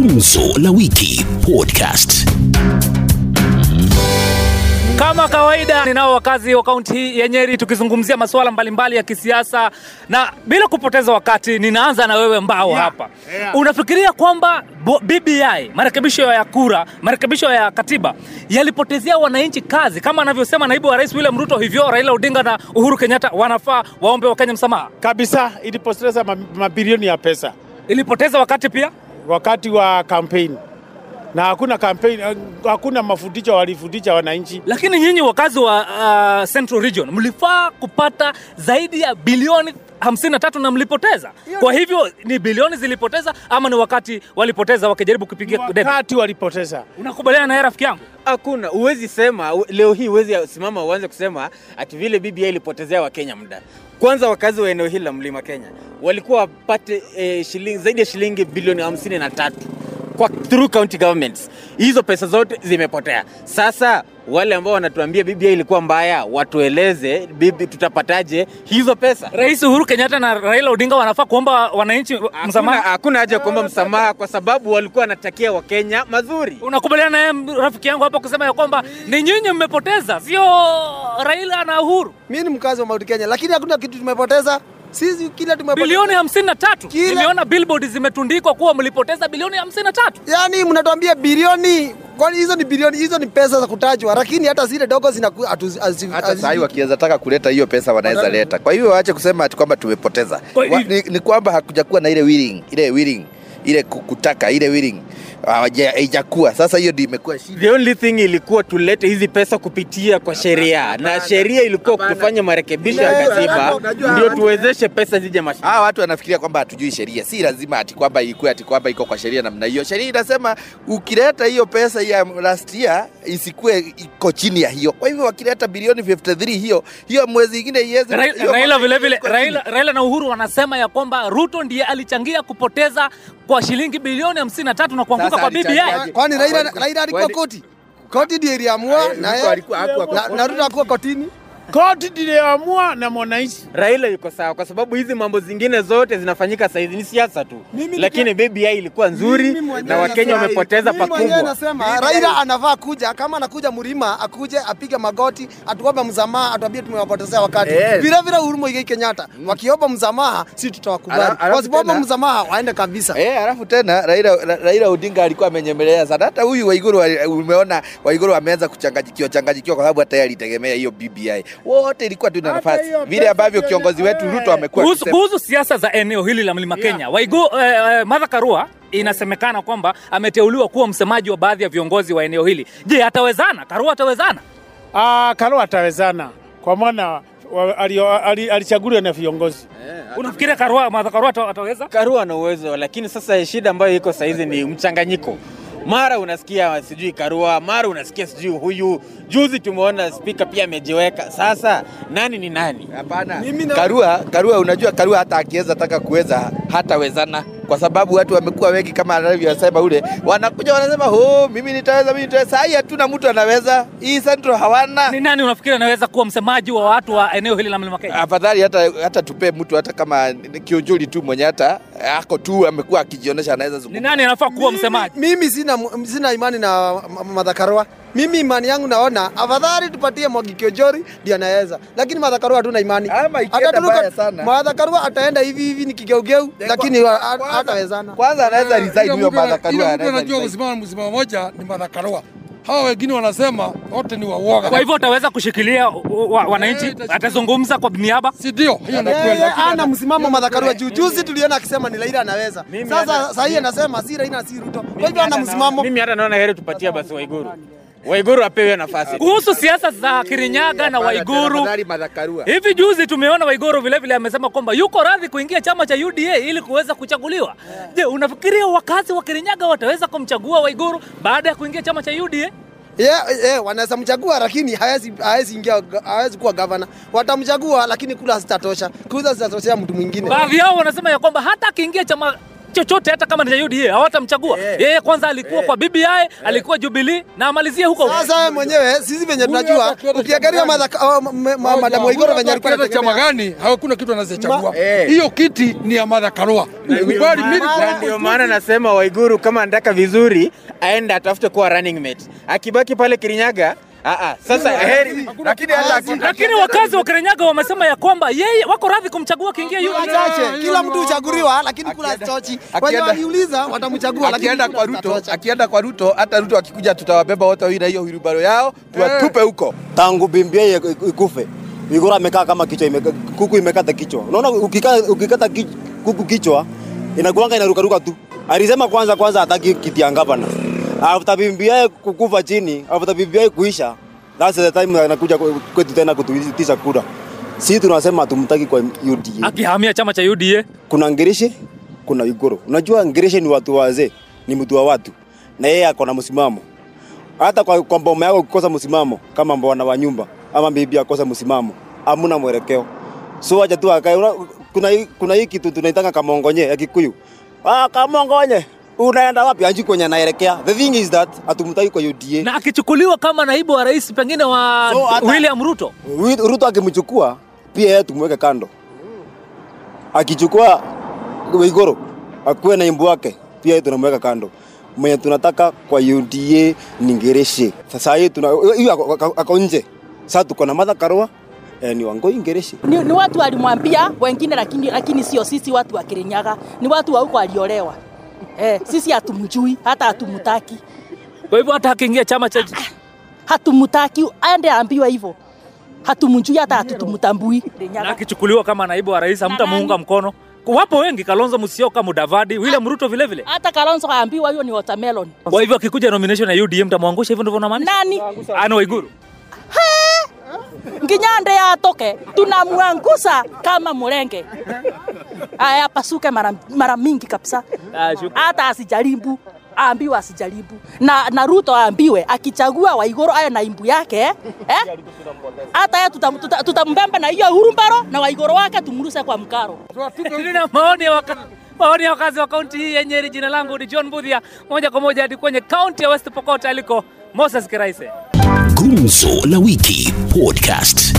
Gumzo la Wiki Podcast. Kama kawaida ninao wakazi wa kaunti hii ya Nyeri tukizungumzia masuala mbalimbali ya kisiasa, na bila kupoteza wakati, ninaanza na wewe Mbao hapa. Unafikiria kwamba BBI, marekebisho ya kura, marekebisho ya katiba yalipotezea wananchi kazi kama anavyosema naibu wa rais William Ruto, hivyo Raila Odinga na Uhuru Kenyatta wanafaa waombe Wakenya msamaha? kabisa ilipoteza mabilioni ya pesa Ilipoteza wakati pia wakati wa kampeni na hakuna kampeni, hakuna mafundisho walifundisha wananchi. lakini nyinyi wakazi wa uh, Central Region mlifaa kupata zaidi ya bilioni 53 na mlipoteza. Kwa hivyo ni bilioni zilipoteza ama ni wakati walipoteza wakijaribu kupigia debe? Wakati walipoteza Unakubaliana na yeye rafiki yangu? Hakuna, huwezi sema leo hii, huwezi simama uanze kusema ati vile BBI ilipotezea Wakenya muda. Kwanza wakazi wa eneo hili la Mlima Kenya walikuwa wapate eh, shilingi zaidi ya shilingi bilioni hamsini na tatu kwa through county governments. Hizo pesa zote zimepotea. Sasa wale ambao wanatuambia BBI ilikuwa mbaya, watueleze bibi, tutapataje hizo pesa? Rais Uhuru Kenyatta na Raila Odinga wanafaa kuomba wananchi msamaha. hakuna haja ya kuomba msamaha kwa sababu walikuwa wanatakia Wakenya mazuri. Unakubaliana naye rafiki yangu hapa kusema ya kwamba ni nyinyi mmepoteza, sio Raila na Uhuru? mi ni mkazi wa Mount Kenya, lakini hakuna kitu tumepoteza sisi, kila tumepoteza Bilioni 53. Kila- Nimeona billboard zimetundikwa kuwa mlipoteza bilioni 53. Yaani mnatuambia bilioni, kwani hizo ni bilioni, hizo ni pesa za kutajwa, lakini hata zile dogo zinaku hata wakiweza taka kuleta hiyo pesa wanaweza leta. Kwa hiyo waache kusema ati kwamba tumepoteza. Kwa ni, ni kwamba hakujakuwa na ile willing, ile willing, ile kutaka ile willing haijakuwa. Sasa hiyo ndio imekuwa shida. The only thing ilikuwa tulete hizi pesa kupitia kwa sheria, na sheria ilikuwa kufanya marekebisho ya katiba ndio tuwezeshe pesa zije mashinani. Hawa watu wanafikiria kwamba hatujui sheria. Si lazima ati kwamba ilikuwa ati kwamba iko kwa sheria namna hiyo. Sheria inasema ukileta hiyo pesa ya last year isikuwe iko chini ya hiyo. Kwa hivyo wakileta bilioni 53 hiyo hiyo mwezi ingine iweze Raila vile vile. Raila, Raila na Uhuru wanasema ya kwamba Ruto ndiye alichangia kupoteza kwa shilingi bilioni 53 na kuanguka kwa BBI. kwani Raila Raila alikuwa koti koti ndiye iliamua Eh, na Ruto alikuwa kotini. Koti iliyoamua na mwananchi. Raila yuko sawa kwa sababu hizi mambo zingine zote zinafanyika saizi ni siasa tu, Mimi lakini BBI ilikuwa nzuri na Wakenya wamepoteza pakubwa. nasema Raila anavaa kuja, kama anakuja mlima akuje apige magoti, atuombe msamaha, atuambie tumewapotezea wakati. Vile vile Uhuru Muigai Kenyatta wakiomba msamaha, si tutawakubali. Wasipoomba msamaha waende kabisa. Eh, alafu tena Raila, Raila Odinga alikuwa amenyemelea sana. Hata huyu Waiguru umeona Waiguru ameanza kuchanganyikiwa changanyikiwa kwa sababu hata yeye alitegemea hiyo BBI. Wote ilikuwa tu na nafasi. Vile ambavyo kiongozi wetu Ruto amekuwa Kuhusu, siasa za eneo hili la Mlima Yeah. Kenya, Waigu, uh, eh, Martha Karua inasemekana kwamba ameteuliwa kuwa msemaji wa baadhi ya viongozi wa eneo hili. Je, atawezana? Karua atawezana? Ah, Karua atawezana kwa maana alichaguliwa na viongozi. Unafikiria Karua, Martha Karua ataweza? Karua ana uwezo, lakini sasa shida ambayo iko saizi ni mchanganyiko. Mara unasikia sijui Karua, mara unasikia sijui huyu. Juzi tumeona spika pia amejiweka. Sasa nani ni nani? Hapana. Karua, Karua unajua Karua hata akiweza taka kuweza hatawezana kwa sababu watu wamekuwa wengi kama anavyosema ule, wanakuja wanasema oh, mimi nitaweza, mimi nitaweza. Sasa hatuna mtu anaweza, hii Central hawana. Ni nani unafikiri anaweza kuwa msemaji wa watu wa eneo hili la Mlima Kenya? Afadhali hata hata tupe mtu hata kama kiunjuli tu mwenye hata ako tu amekuwa akijionyesha anaweza Ni nani anafaa kuwa msemaji? Mimi sina, sina imani na madhakarwa Karua. Mimi imani yangu naona afadhali tupatie Mwangi Kiojori ndio anaweza, lakini Martha Karua hatuna imani. Sana. Martha Karua ataenda hivi hivi ni kigeugeu, lakini hatawezana. Kwanza anaweza resign huyo Martha Karua anaweza anajua kusimama msimamo moja ni Martha Karua. Hawa wengine wanasema wote ni wawoga. Kwa hivyo ataweza kushikilia wananchi, Eh, atazungumza kwa niaba. si ndio? Hiyo ndio kweli. Ana ana- msimamo Martha Karua juu juzi tuliona akisema ni Raila anaweza. Sasa sasa hii anasema si Raila si Ruto. Kwa hivyo ana msimamo. Mimi hata naona heri tupatie basi Waiguru. Waiguru apewe nafasi. Kuhusu siasa za Kirinyaga na Waiguru, hivi juzi tumeona Waiguru vile vile amesema kwamba yuko radhi kuingia chama cha UDA ili kuweza kuchaguliwa. Je, unafikiria wakazi wa Kirinyaga wataweza kumchagua Waiguru baada ya kuingia chama cha UDA? Yeah, yeah, wanaweza mchagua lakini hawezi hawezi ingia hawezi kuwa gavana. Watamchagua lakini kula zitatosha. Kula zitatoshea mtu mwingine. Baadhi yao wanasema ya kwamba hata akiingia chama chochote hata kama ni cha UDA hawatamchagua yeye. Kwanza alikuwa kwa BBI, alikuwa Jubilee na amalizie huko. Sasa wewe mwenyewe sisi venye tunajua, ukiangalia Madam Waiguru venye alikuwa na chama gani hakuna kitu anazichagua. Eh. Hiyo kiti ni ya Martha Karua. Nikubali mimi ndio maana nasema Waiguru kama anataka vizuri aende atafute kuwa running mate. Akibaki pale Kirinyaga, ah ah, sasa heri. lakini hata Lakini wakazi wa Kirinyaga wamesema ya kwamba yeye wako radhi kumchagua kiingia yule chache, kila mtu huchaguliwa, lakini kuna Akienda- chochi. akienda- Wenye waliuliza watamchagua, lakini akienda kwa Ruto, akienda kwa Ruto, hata Ruto akikuja tutawabeba wote wawili na hiyo wilbaro yao tuwatupe huko. tangu bimbia ikufe Igoro amekaa kama kichwa ime, kuku imekata kichwa. Unaona ukikata, ukikata ki, kuku kichwa inakuanga inarukaruka tu. Alisema kwanza kwanza hataki kiti ya gavana. After BBI kukufa chini, after BBI kuisha, that's the time anakuja kwetu tena kutuitisha kura. Si tunasema tumtaki kwa UDA. Akihamia chama cha UDA. Kuna Ngirishi, kuna Igoro. Unajua Ngirishi ni watu wazee, ni mtu wa watu. Na yeye ako na msimamo. Hata kwa, kwa mboma yako ukikosa msimamo kama mbwana wa nyumba ama bibi akosa msimamo, hamuna mwelekeo. So acha tu akae. Kuna kuna hii kitu tunaitanga kamongonye ya Kikuyu. Ah, kamongonye. Unaenda wapi? Anji kwenye anaelekea. The thing is that hatumtaki kwa UDA. na akichukuliwa kama naibu wa rais pengine wa So, ata, William Ruto. Ruto akimchukua pia yeye tumweke kando. Akichukua Waiguru akuwe naibu wake pia yeye tunamweka kando. Mwenye tunataka kwa UDA ni Ngereshe. Sasa hii tuna hiyo ako nje. Sasa tuko na Martha Karua eh, ni Wangoi Ngereshe. ni, ni watu walimwambia wengine, lakini, lakini sio sisi watu wa Kirinyaga, ni watu wa huko waliolewa. Eh, sisi hatumjui hata hatumutaki, Kwa hivyo hata akiingia chama cha hatumutaki, aende aambiwa hivyo, hatumjui hata hatutumtambui na akichukuliwa kama naibu wa rais hamtamuunga mkono. Wapo wengi, Kalonzo Musyoka, Mudavadi, William Ruto vile vile. Hata Kalonzo aambiwa hiyo ni watermelon. Kwa hivyo akikuja nomination ya UDM, mtamwangusha, hivyo ndivyo unamaanisha? Nani Ana Waiguru. Nginyande atoke, tunamwangusa kama murenge, aya pasuke mara, mara mingi kabisa, hata asijaribu aambiwe asijaribu na, na Ruto aambiwe akichagua Waiguru ayo na imbu yake eh? hata yeye tutambemba tuta, tuta na hiyo Urumbarũ na Waiguru wake tumruse kwa mkaro. Nina maoni ya waka maoni ya wakazi wa kaunti hii ya Nyeri. Jina langu ni John Budhia, moja kwa moja hadi kwenye kaunti ya West Pokot aliko Moses Kiraise. Gumzo la Wiki Podcast.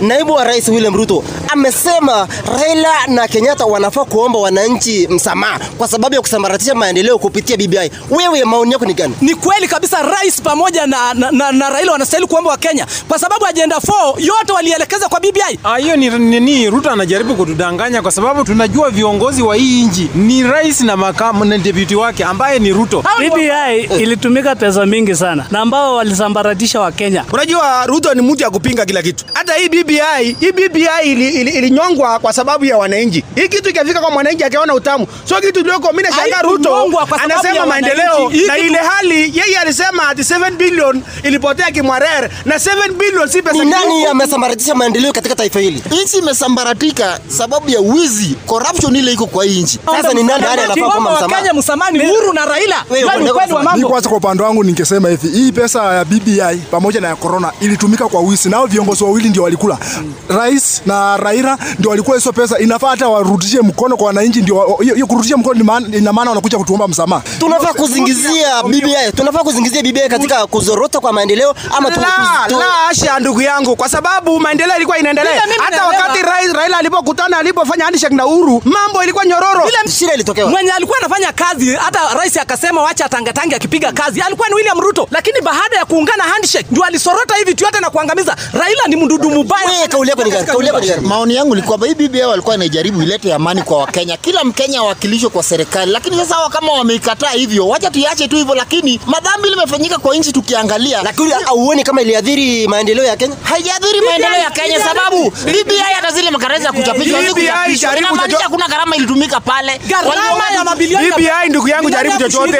Naibu wa Rais William Ruto amesema Raila na Kenyatta wanafaa kuomba wananchi msamaha kwa sababu ya kusambaratisha maendeleo kupitia BBI. Wewe maoni yako ni gani? Ni kweli kabisa, rais pamoja na, na, na, na Raila wanastahili kuomba Wakenya kwa sababu ajenda 4 yote walielekeza kwa BBI. Ah, hiyo ni nini? Ruto anajaribu kutudanganya kwa sababu tunajua viongozi wa hii nchi ni rais na makamu na deputy wake ambaye ni Ruto. BBI ilitumika pesa mingi sana na ambao walisambaratisha Wakenya. Unajua Ruto ni mtu ya kupinga kila kitu. Hata hii BBI, hii BBI ili- ili- kwa sababu ya wananchi. Hii kitu ikafika kwa mwananchi akaona utamu. So kitu iliyoko mimi nashangaa Ruto anasema maendeleo na ile hali yeye alisema ati 7 billion ilipotea Kimwarer na 7 billion si pesa Ni nani amesambaratisha maendeleo katika taifa hili? Nchi imesambaratika sababu ya wizi, corruption ile iko kwa hii nchi. Sasa ni nani anafaa kuomba msamaha? Kenya msamani Uhuru na Raila. Ni unataka wa mambo. kwanza kwa upande wangu ningesema hivi, hii pesa ya BBI pamoja na ya corona ilitumika kwa wizi, nao viongozi wawili ndio walikula, rais na Raila ndio walikuwa hizo pesa. Inafaa hata warudishie mkono kwa wananchi, ndio hiyo kurudishia mkono ina maana wanakuja kutuomba msamaha. Tunafaa kuzingizia BBI, tunafaa kuzingizia BBI katika kuzorota kwa maendeleo ama tu, La, la asha ndugu yangu, kwa sababu maendeleo ilikuwa inaendelea. Hata wakati Rais Raila alipokutana alipofanya handshake na Uhuru, mambo ilikuwa nyororo. shida ilitokea. Mwenye alikuwa anafanya kazi hata rais akasema wacha tangatange akipiga kazi alikuwa ni William Ruto, lakini baada ya kuungana handshake ndio alisorota hivi tu yote na kuangamiza. Raila ni mdudu mbaya. Wewe kauli yako ni gani? Kauli yako ni gani? Maoni yangu ni kwamba hii BBI walikuwa wanajaribu ilete amani kwa Wakenya, kila Mkenya awakilishwe kwa serikali, lakini sasa hawa kama wameikataa hivyo, wacha tuiache tu hivyo, lakini madhambi limefanyika kwa nchi tukiangalia, Lakini auoni kama iliadhiri maendeleo ya Kenya? haijadhiri maendeleo ya Kenya sababu BBI hata zile makaratasi ya kuchapishwa hazikuchapishwa. Inamaanisha hakuna gharama ilitumika pale. Gharama ya mabilioni BBI ndugu yangu, jaribu chochote.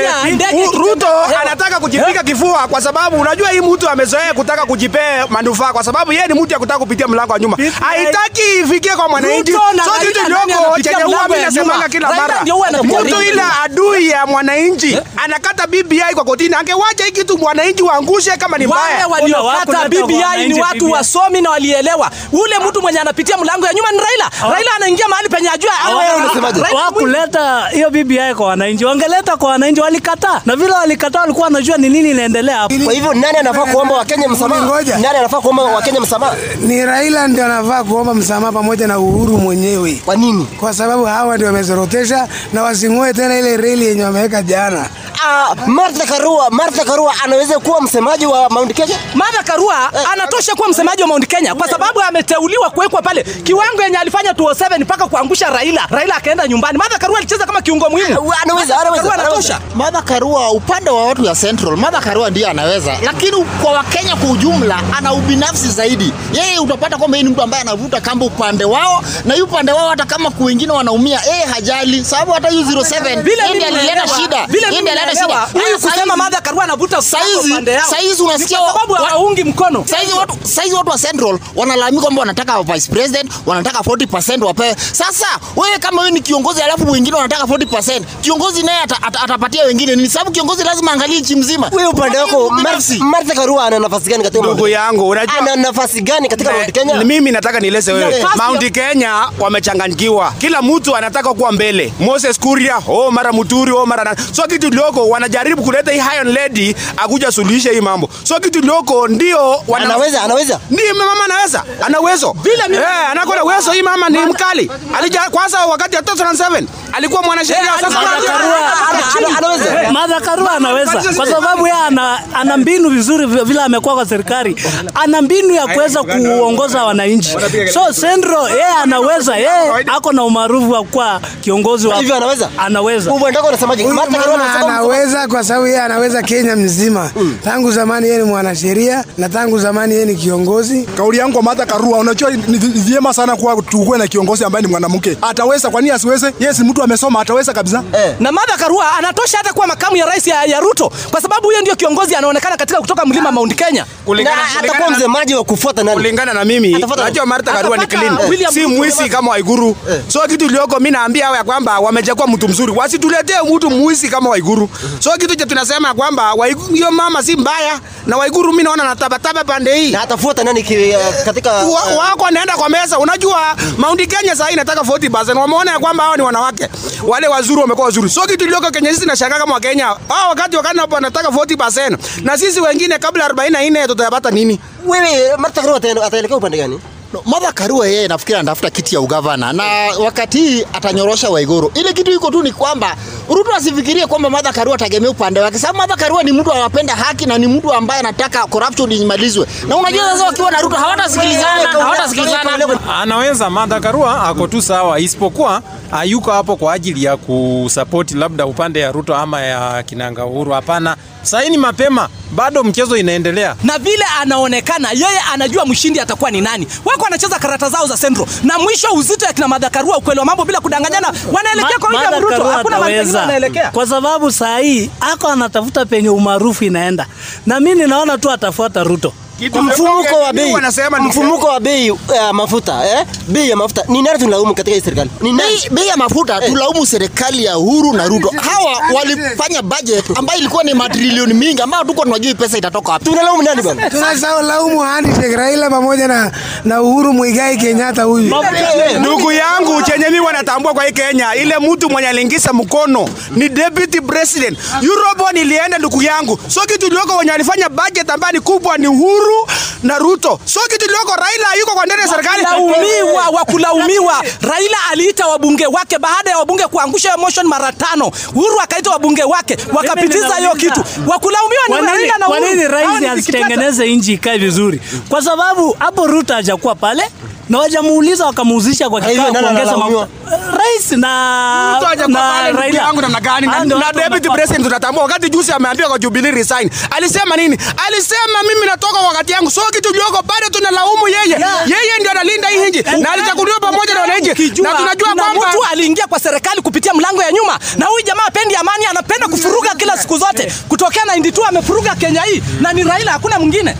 Ruto anataka kujipiga kifua kwa sababu unajua hii mtu amezoea kutaka kujipea manufaa, kwa sababu yeye ni mtu ya kutaka kupitia mlango wa nyuma. Haitaki ifikie kwa mwananchi. So kitu ndogo chenye huwa mimi nasemanga kila mara. Mtu ile adui ya mwananchi anakata BBI kwa kotini, angewacha hii kitu mwananchi waangushe kama ni wale waliokata BBI ni watu wasomi na walielewa. Ule mtu mwenye anapitia mlango ya nyuma ni Raila. Raila anaingia mahali penye ajua. Raila- Wakuleta hiyo BBI kwa wananchi, wangeleta kwa wananchi, walikataa na vile walikataa, walikuwa wanajua ni nini inaendelea hapo. Kwa hivyo nani anafaa kuomba Wakenya msamaha? Nani anafaa kuomba Wakenya msamaha? Ni Raila ndio anafaa kuomba msamaha pamoja na Uhuru mwenyewe. Kwa nini? Kwa sababu hawa ndio wamezorotesha na wasing'oe tena ile reli yenye wameweka jana. Uh, Martha Karua, Martha Karua anaweza kuwa msemaji wa Mount Kenya? Martha Karua anatosha kuwa msemaji wa Mount Kenya kwa sababu ameteuliwa kuwekwa pale kiwango yenye alifanya 207 mpaka kuangusha Raila. Raila akaenda nyumbani. Martha Karua alicheza kama kiungo muhimu. Anaweza, anaweza, anaweza. anatosha. Martha Karua upande wa watu ya Central, Martha Karua ndiye anaweza, lakini kwa Wakenya kwa ujumla ana ubinafsi zaidi. Yeye utapata kwamba yeye ni mtu ambaye anavuta kamba upande wao, na yu upande wao, hata kama wengine wanaumia, yeye hajali, sababu hata yu 07 Vile yeye ndiye alileta shida, vile yeye ndiye alileta shida. huyu kusema Martha Karua anavuta saizi saizi unasikia kwa sababu haungi mkono. Saizi watu, saizi watu wa Central wanalalamika kwamba wanataka vice president, wanataka 40% wapewe. Sasa wewe kama wewe ni kiongozi alafu wengine wanataka 40%, kiongozi naye ata, ata, atapatia wengine nini? Sababu kiongozi lazima angalie nchi mzima. Wewe upande wako. Martha Karua ana nafasi gani katika Ndugu yangu, unajua ana nafasi gani katika Kenya? Mimi nataka nieleze wewe. Mount Kenya wamechanganyikiwa. Kila mtu anataka kuwa mbele. Moses Kuria, oh mara Muturi, oh mara na. So kitu loko wanajaribu kuleta hii Iron Lady akuja suluhisha hii mambo. So kitu loko ndio wana... Anaweza, anaweza. Ndio mama anaweza. Ana uwezo. Vile mimi- eh, anakuwa na uwezo hii mama ni mkali. Alija kwanza wakati ya 2007 alikuwa mwanasheria sasa anaweza. Martha Karua anaweza kwa sababu yeye ana, ana mbinu vizuri vile amekuwa kwa serikali, ana mbinu ya kuweza kuongoza wananchi. So Sendro yeye anaweza, yeye ako na umaarufu wa kuwa kiongozi wa Hivyo anaweza? anaweza. Anaweza kwa sababu yeye anaweza Kenya mzima. Tangu zamani yeye ni mwanasheria na tangu zamani yeye ni kiongozi. Kauli yangu kwa Martha Karua, unajua ni vyema sana kuwa tukuwe na kiongozi ambaye ni mwanamke. Ataweza, kwa nini asiweze? Yeye si mtu amesoma, ataweza kabisa. na Martha Karua anatosha hata kuwa makamu ya rais ya, ya Ruto kwa sababu huyo ndio kiongozi anaonekana katika kutoka mlima Mount Kenya. Kulingana- na atakuwa msemaji wa kufuata nani? kulingana na mimi najua? Martha Karua ni clean, William si mwisi kama- Waiguru. So kitu iliyoko mimi naambia hao ya kwamba wamechagua mtu mzuri, wasituletee mtu mwisi kama Waiguru. So kitu cha tunasema kwamba hiyo mama si mbaya, na Waiguru mimi naona natabataba pande hii Na atafuata nani ki, uh, katika wa, wako anaenda kwa meza. Unajua Mount Kenya sasa inataka 40%. Wameona ya kwamba hao ni wanawake wale wazuri, wamekuwa wazuri. So kitu iliyoko Kenya sisi tunashangaa kama Wakenya hao wakati wakati wanataka 40% na sisi wengine kabla 44 tutayapata nini? wewe martagro atayna atayna ka upandigani No, Martha Karua yeye nafikiri anatafuta kiti ya ugavana na wakati hii atanyorosha Waiguru. Ile kitu iko tu ni kwamba Ruto asifikirie kwamba Martha Karua ategemea upande wake, sababu Martha Karua ni mtu anapenda haki na ni mtu ambaye anataka corruption imalizwe. Na unajua sasa wakiwa na Ruto hawatasikilizana, hawatasikilizana. Anaweza, Martha Karua ako tu sawa, isipokuwa hayuko hapo kwa ajili ya kusapoti labda upande ya Ruto ama ya Kinanga Uhuru. Hapana, saini mapema, bado mchezo inaendelea. na vile anaonekana yeye anajua mshindi atakuwa ni nani. Wako wanacheza karata zao za Central na mwisho uzito ya kina Martha Karua, ukweli wa mambo bila kudanganyana, wanaelekea kwa William Ruto, hakuna mahali pengine wanaelekea. kwa sababu saa hii ako anatafuta penye umaarufu inaenda, na mimi ninaona tu atafuata Ruto. Mfumuko wa bei, mfumuko wa bei ya mafuta eh? Bei ya mafuta ni nani tunalaumu katika hii serikali? Ni nani? Bei, ya mafuta tulaumu serikali ya Uhuru na Ruto. Hawa walifanya budget ambayo ilikuwa ni matrilioni mingi ambayo tuko tunajua pesa itatoka wapi. Tunalaumu nani bwana? Tunalaumu handshake Raila pamoja na, na Uhuru Muigai Kenyatta huyu. Ndugu yangu, chenye mimi wanatambua kwa hii Kenya, ile mtu mwenye aliingiza mkono ni deputy president. Europe nilienda ndugu yangu. So kitu ilioko wenye alifanya budget ambayo ni kubwa ni Uhuru na Ruto. So kitu iliyoko Raila yuko kwa ndani ya serikali. Wakulaumiwa, wakulaumiwa. Raila aliita wabunge wake baada ya wabunge kuangusha motion mara tano. Uhuru akaita wabunge wake wakapitiza hiyo kitu. Wakulaumiwa ni Raila na Kwa nini rais asitengeneze nchi ikae vizuri? Kwa sababu hapo Ruto hajakuwa pale na wajamuuliza wakamuuzisha kwa kikao kuongeza mafuta. Rais na na Raila yangu namna gani? Na, na deputy president tunatambua wakati juzi ameambiwa kwa Jubilee resign. Alisema nini? Alisema mimi natoka wakati yangu. So kitu ilioko bado tunalaumu yeye. Yeye ndio analinda hii nchi na alichaguliwa pamoja na wananchi. Na tunajua kwamba mtu aliingia kwa serikali kupitia mlango ya nyuma, na huyu jamaa apendi amani, anapenda kufuruga kila siku zote. Kutokea 92 amefuruga Kenya hii, na ni Raila, hakuna mwingine.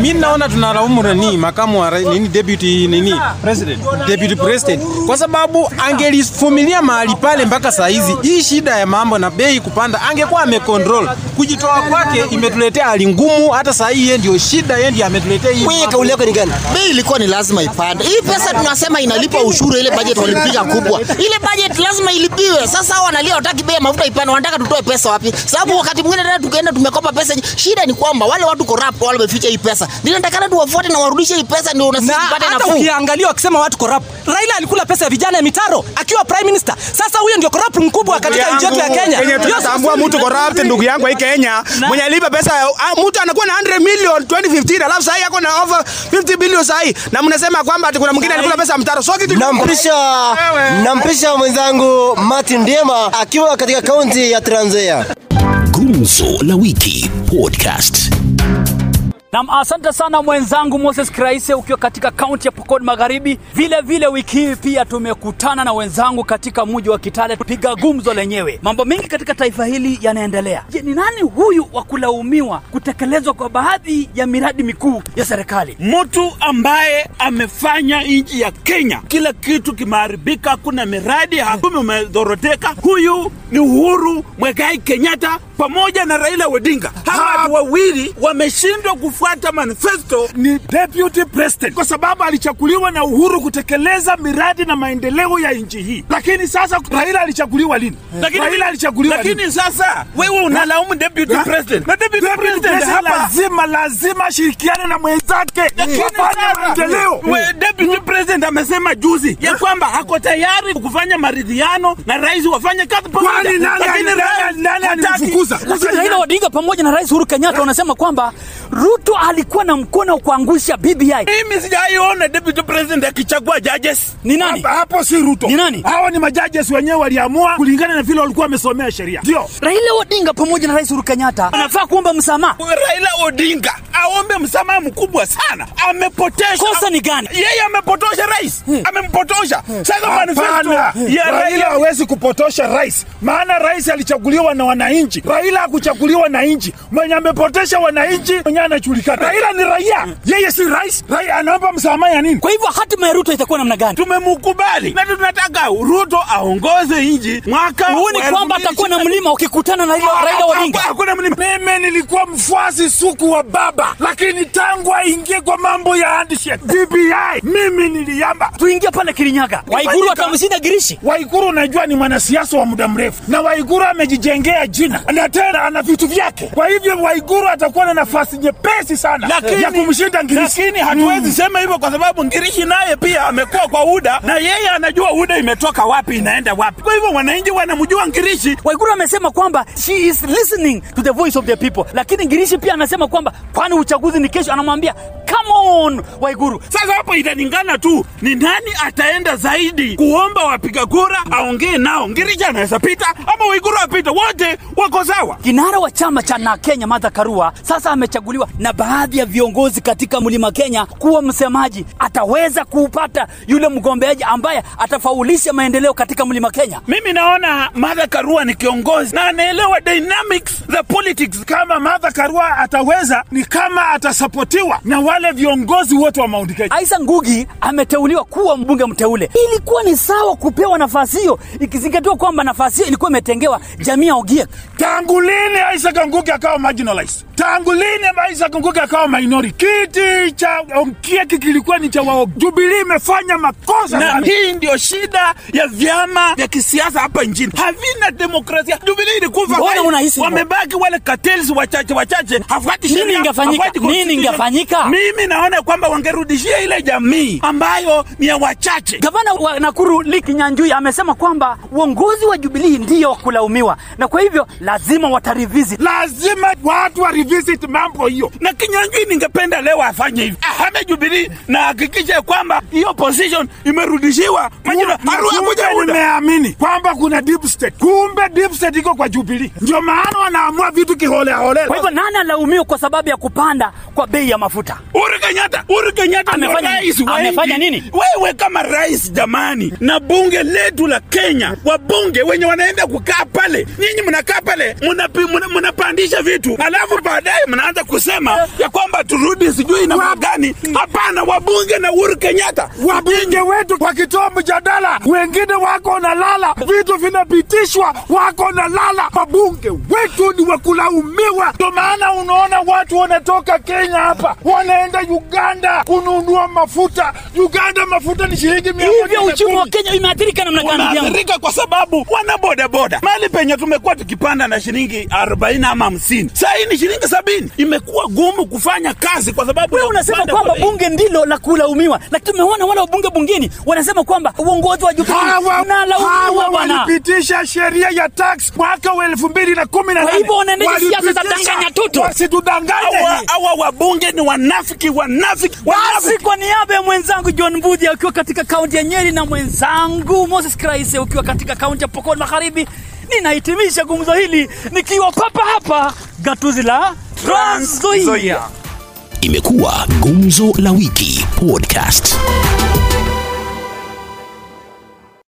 Mi naona tunalaumu nani? Makamu wa nini? Deputy nini? President. Deputy president. Kwa sababu angelifumilia mahali pale mpaka saa hizi hii shida ya mambo na bei kupanda angekuwa amecontrol. Kujitoa kwake imetuletea hali ngumu. Hata saa hii ndio shida yeye ndio ametuletea hii. Wewe kauli yako ni gani? Bei ilikuwa ni lazima ipande. Hii pesa tunasema inalipa ushuru, ile budget walipiga kubwa, ile budget lazima ilipiwe. Sasa wanalia wataki bei ya mafuta ipande, wanataka tutoe pesa wapi? Sababu wakati mwingine tena tukienda tumekopa pesa, shida ni kwamba wale watu corrupt wale wameficha hii pesa, ninatakana tuwafuate na warudishe hii pesa, ndio na unasipate hata nafuu. ukiangalia wakisema watu corrupt, Raila alikula pesa ya vijana ya mitaro akiwa prime minister. Sasa huyo ndio corrupt mkubwa katika nchi yetu ya Kenya. Kenya tunatambua mtu corrupt ndugu yangu hii Kenya mwenye alipa pesa ah, mtu anakuwa na 100 million 2015 alafu sasa yako na over 50 billion sasa hii na mnasema kwamba kuna mwingine alikula pesa ya mtaro so kitu Nampisha nampisha mwenzangu Martin Ndiema akiwa katika kaunti ya Trans Nzoia. Gumzo la Wiki Podcast. Nam, asante sana mwenzangu Moses Kraise ukiwa katika kaunti ya Pokot Magharibi. Vile vile wiki hii pia tumekutana na wenzangu katika mji wa Kitale kupiga gumzo lenyewe. Mambo mengi katika taifa hili yanaendelea. Je, ni nani huyu wa kulaumiwa kutekelezwa kwa baadhi ya miradi mikuu ya serikali? mtu ambaye amefanya nchi ya Kenya kila kitu kimeharibika, kuna miradi hakumi umedhoroteka. Huyu ni Uhuru Mwegai Kenyatta pamoja na Raila Odinga. Hawa wawili wameshindwa kufuata manifesto. Ni deputy president kwa sababu alichaguliwa na Uhuru kutekeleza miradi na maendeleo ya nchi hii, lakini sasa Raila alichaguliwa lini? Lakini Raila alichaguliwa lakini sasa wewe unalaumu deputy president na deputy president lazima lazima ashirikiane na mwenzake kufanya maendeleo. Deputy president amesema juzi ya kwamba ako tayari kufanya maridhiano na rais wafanye kazi pamoja. Lakini nani- nani alimfukuza? Lakini Raila Odinga pamoja na Rais Uhuru Kenyatta wanasema kwamba Ruto alikuwa na mkono wa kuangusha BBI. Mimi sijaiona deputy president akichagua judges. Ni nani? Hapa- Hapo si Ruto. Ni nani? Hawa ni majudges wenyewe waliamua kulingana na vile walikuwa wamesomea sheria. Ndio. Raila Odinga pamoja na Rais Uhuru Kenyatta anafaa kuomba msamaha. Raila Odinga aombe msamaha mkubwa sana. Amepotosha. Kosa ni gani? Yeye amepotosha rais. Amempotosha. Sasa manifesto ya Raila hawezi kupotosha rais, maana rais alichaguliwa na wananchi. Raila akuchaguliwa na nchi. Mwenye amepotesha wananchi mwenye anajulikana. Raila ni raia, yeye si rais. Raila anaomba msamaha ya nini? Kwa hivyo hatima ya Ruto itakuwa namna gani? Tumemkubali na tunataka Ruto aongoze nchi mwaka Huoni wa kwamba atakuwa na mlima ukikutana na Raila- Raila Odinga? Hakuna mlima. Mimi nilikuwa mfuasi suku wa baba, lakini tangu aingie kwa mambo ya handshake BBI, mimi niliamba. Tuingie pale Kirinyaga, Waiguru atamshinda Girishi. Waiguru unajua ni mwanasiasa wa muda mrefu, na Waiguru amejijengea jina na tena ana vitu vyake. Kwa hivyo Waiguru atakuwa na nafasi nyepesi sana lakini, ya kumshinda Ngirishi, lakini hatuwezi sema hivyo kwa sababu Ngirishi naye pia amekuwa kwa UDA na yeye anajua UDA imetoka wapi inaenda wapi. Kwa hivyo wananchi wanamjua Ngirishi. Waiguru amesema kwamba she is listening to the voice of the people, lakini Ngirishi pia anasema kwamba kwani uchaguzi ni kesho. Anamwambia come on Waiguru. Sasa hapo inalingana tu ni nani ataenda zaidi kuomba wapiga kura aongee nao. Ngirishi anaweza pita ama Waiguru apita, wote wako sawa. Kinara wa chama cha na Kenya Martha Karua sasa amechaguliwa na baadhi ya viongozi katika mlima Kenya kuwa msemaji. Ataweza kuupata yule mgombeaji ambaye atafaulisha maendeleo katika mlima Kenya. Mimi naona Martha Karua ni kiongozi na anaelewa dynamics the politics. Kama Martha Karua ataweza, ni kama atasapotiwa na wale viongozi wote wa Mount Kenya. Aisa Ngugi ameteuliwa kuwa mbunge mteule. Ilikuwa ni sawa kupewa nafasi hiyo, ikizingatiwa kwamba nafasi hiyo ilikuwa imetengewa jamii ya Ogiek. Tangu lini Isaac Ngugi akawa marginalized? Tangu lini Isaac Ngugi akawa minority? Kiti cha Onkieki kilikuwa ni cha wao. Jubilee, imefanya makosa na hii ndio shida ya vyama vya kisiasa hapa nchini, havina demokrasia. Jubilee ilikufa, wamebaki wale cartels wachache wachache, hafuati Nini ingefanyika? Nini ingefanyika? Mimi naona kwamba wangerudishia ile jamii ambayo ni ya wachache. Gavana wa Nakuru Lee Kinyanjui amesema kwamba uongozi wa Jubilee ndio kulaumiwa, na kwa hivyo lazima watarevisit. Lazima watu warevisit mambo hiyo. na Kinyanjui ningependa leo afanye hivi, ahame Jubilee na hakikishe kwamba hiyo position imerudishiwa. Nimeamini kwamba kuna deep state. Kumbe deep state iko kwa Jubilee, ndio maana wanaamua vitu kiholela holela. Kwa hivyo nani alaumiwa kwa sababu ya kupanda kwa bei ya mafuta? Uhuru Kenyatta. Uhuru Kenyatta Amefanya- amefanya nini? Wewe kama rais jamani, na bunge letu la Kenya, wabunge wenye wanaenda kukaa pale, nyinyi mnakaa pale mnapandisha vitu, alafu baadaye mnaanza kusema ya kwamba turudi sijui namna gani. Hapana, wabunge na Uhuru Kenyatta wabunge wetu wakitoa mjadala, wengine wako na lala, vitu vinapitishwa, wako na lala. Wabunge wetu ni wakulaumiwa. Ndio maana unaona watu wanatoka Kenya hapa wanaenda Uganda kununua mafuta. Uganda mafuta ni shilingi mia moja uchumi wa. Kenya imeathirika namna gani? Umeathirika kwa sababu wana bodaboda mali penye tumekuwa tukipanda na shilingi 40 ama 50 saa hii ni shilingi sabini. Imekuwa gumu kufanya kazi kwa sababu Wewe unasema kwamba bunge ndilo la kulaumiwa, lakini tumeona wale wabunge bungeni wanasema kwamba uongozi wa Jubilee unalaumiwa bwana. walipitisha sheria ya tax mwaka wa elfu mbili na kumi na Kwa hivyo wanaendesha siasa za danganya tutu. Wasitudanganye. Hawa- wabunge ni wanafiki, wanafiki, Basi kwa niaba ya mwenzangu John Mbudhi ukiwa katika kaunti ya Nyeri na mwenzangu Moses Kraise ukiwa katika kaunti ya Pokot Magharibi, ninahitimisha gumzo hili nikiwa papa hapa gatuzi la Transnzoia. Imekuwa Gumzo la Wiki Podcast.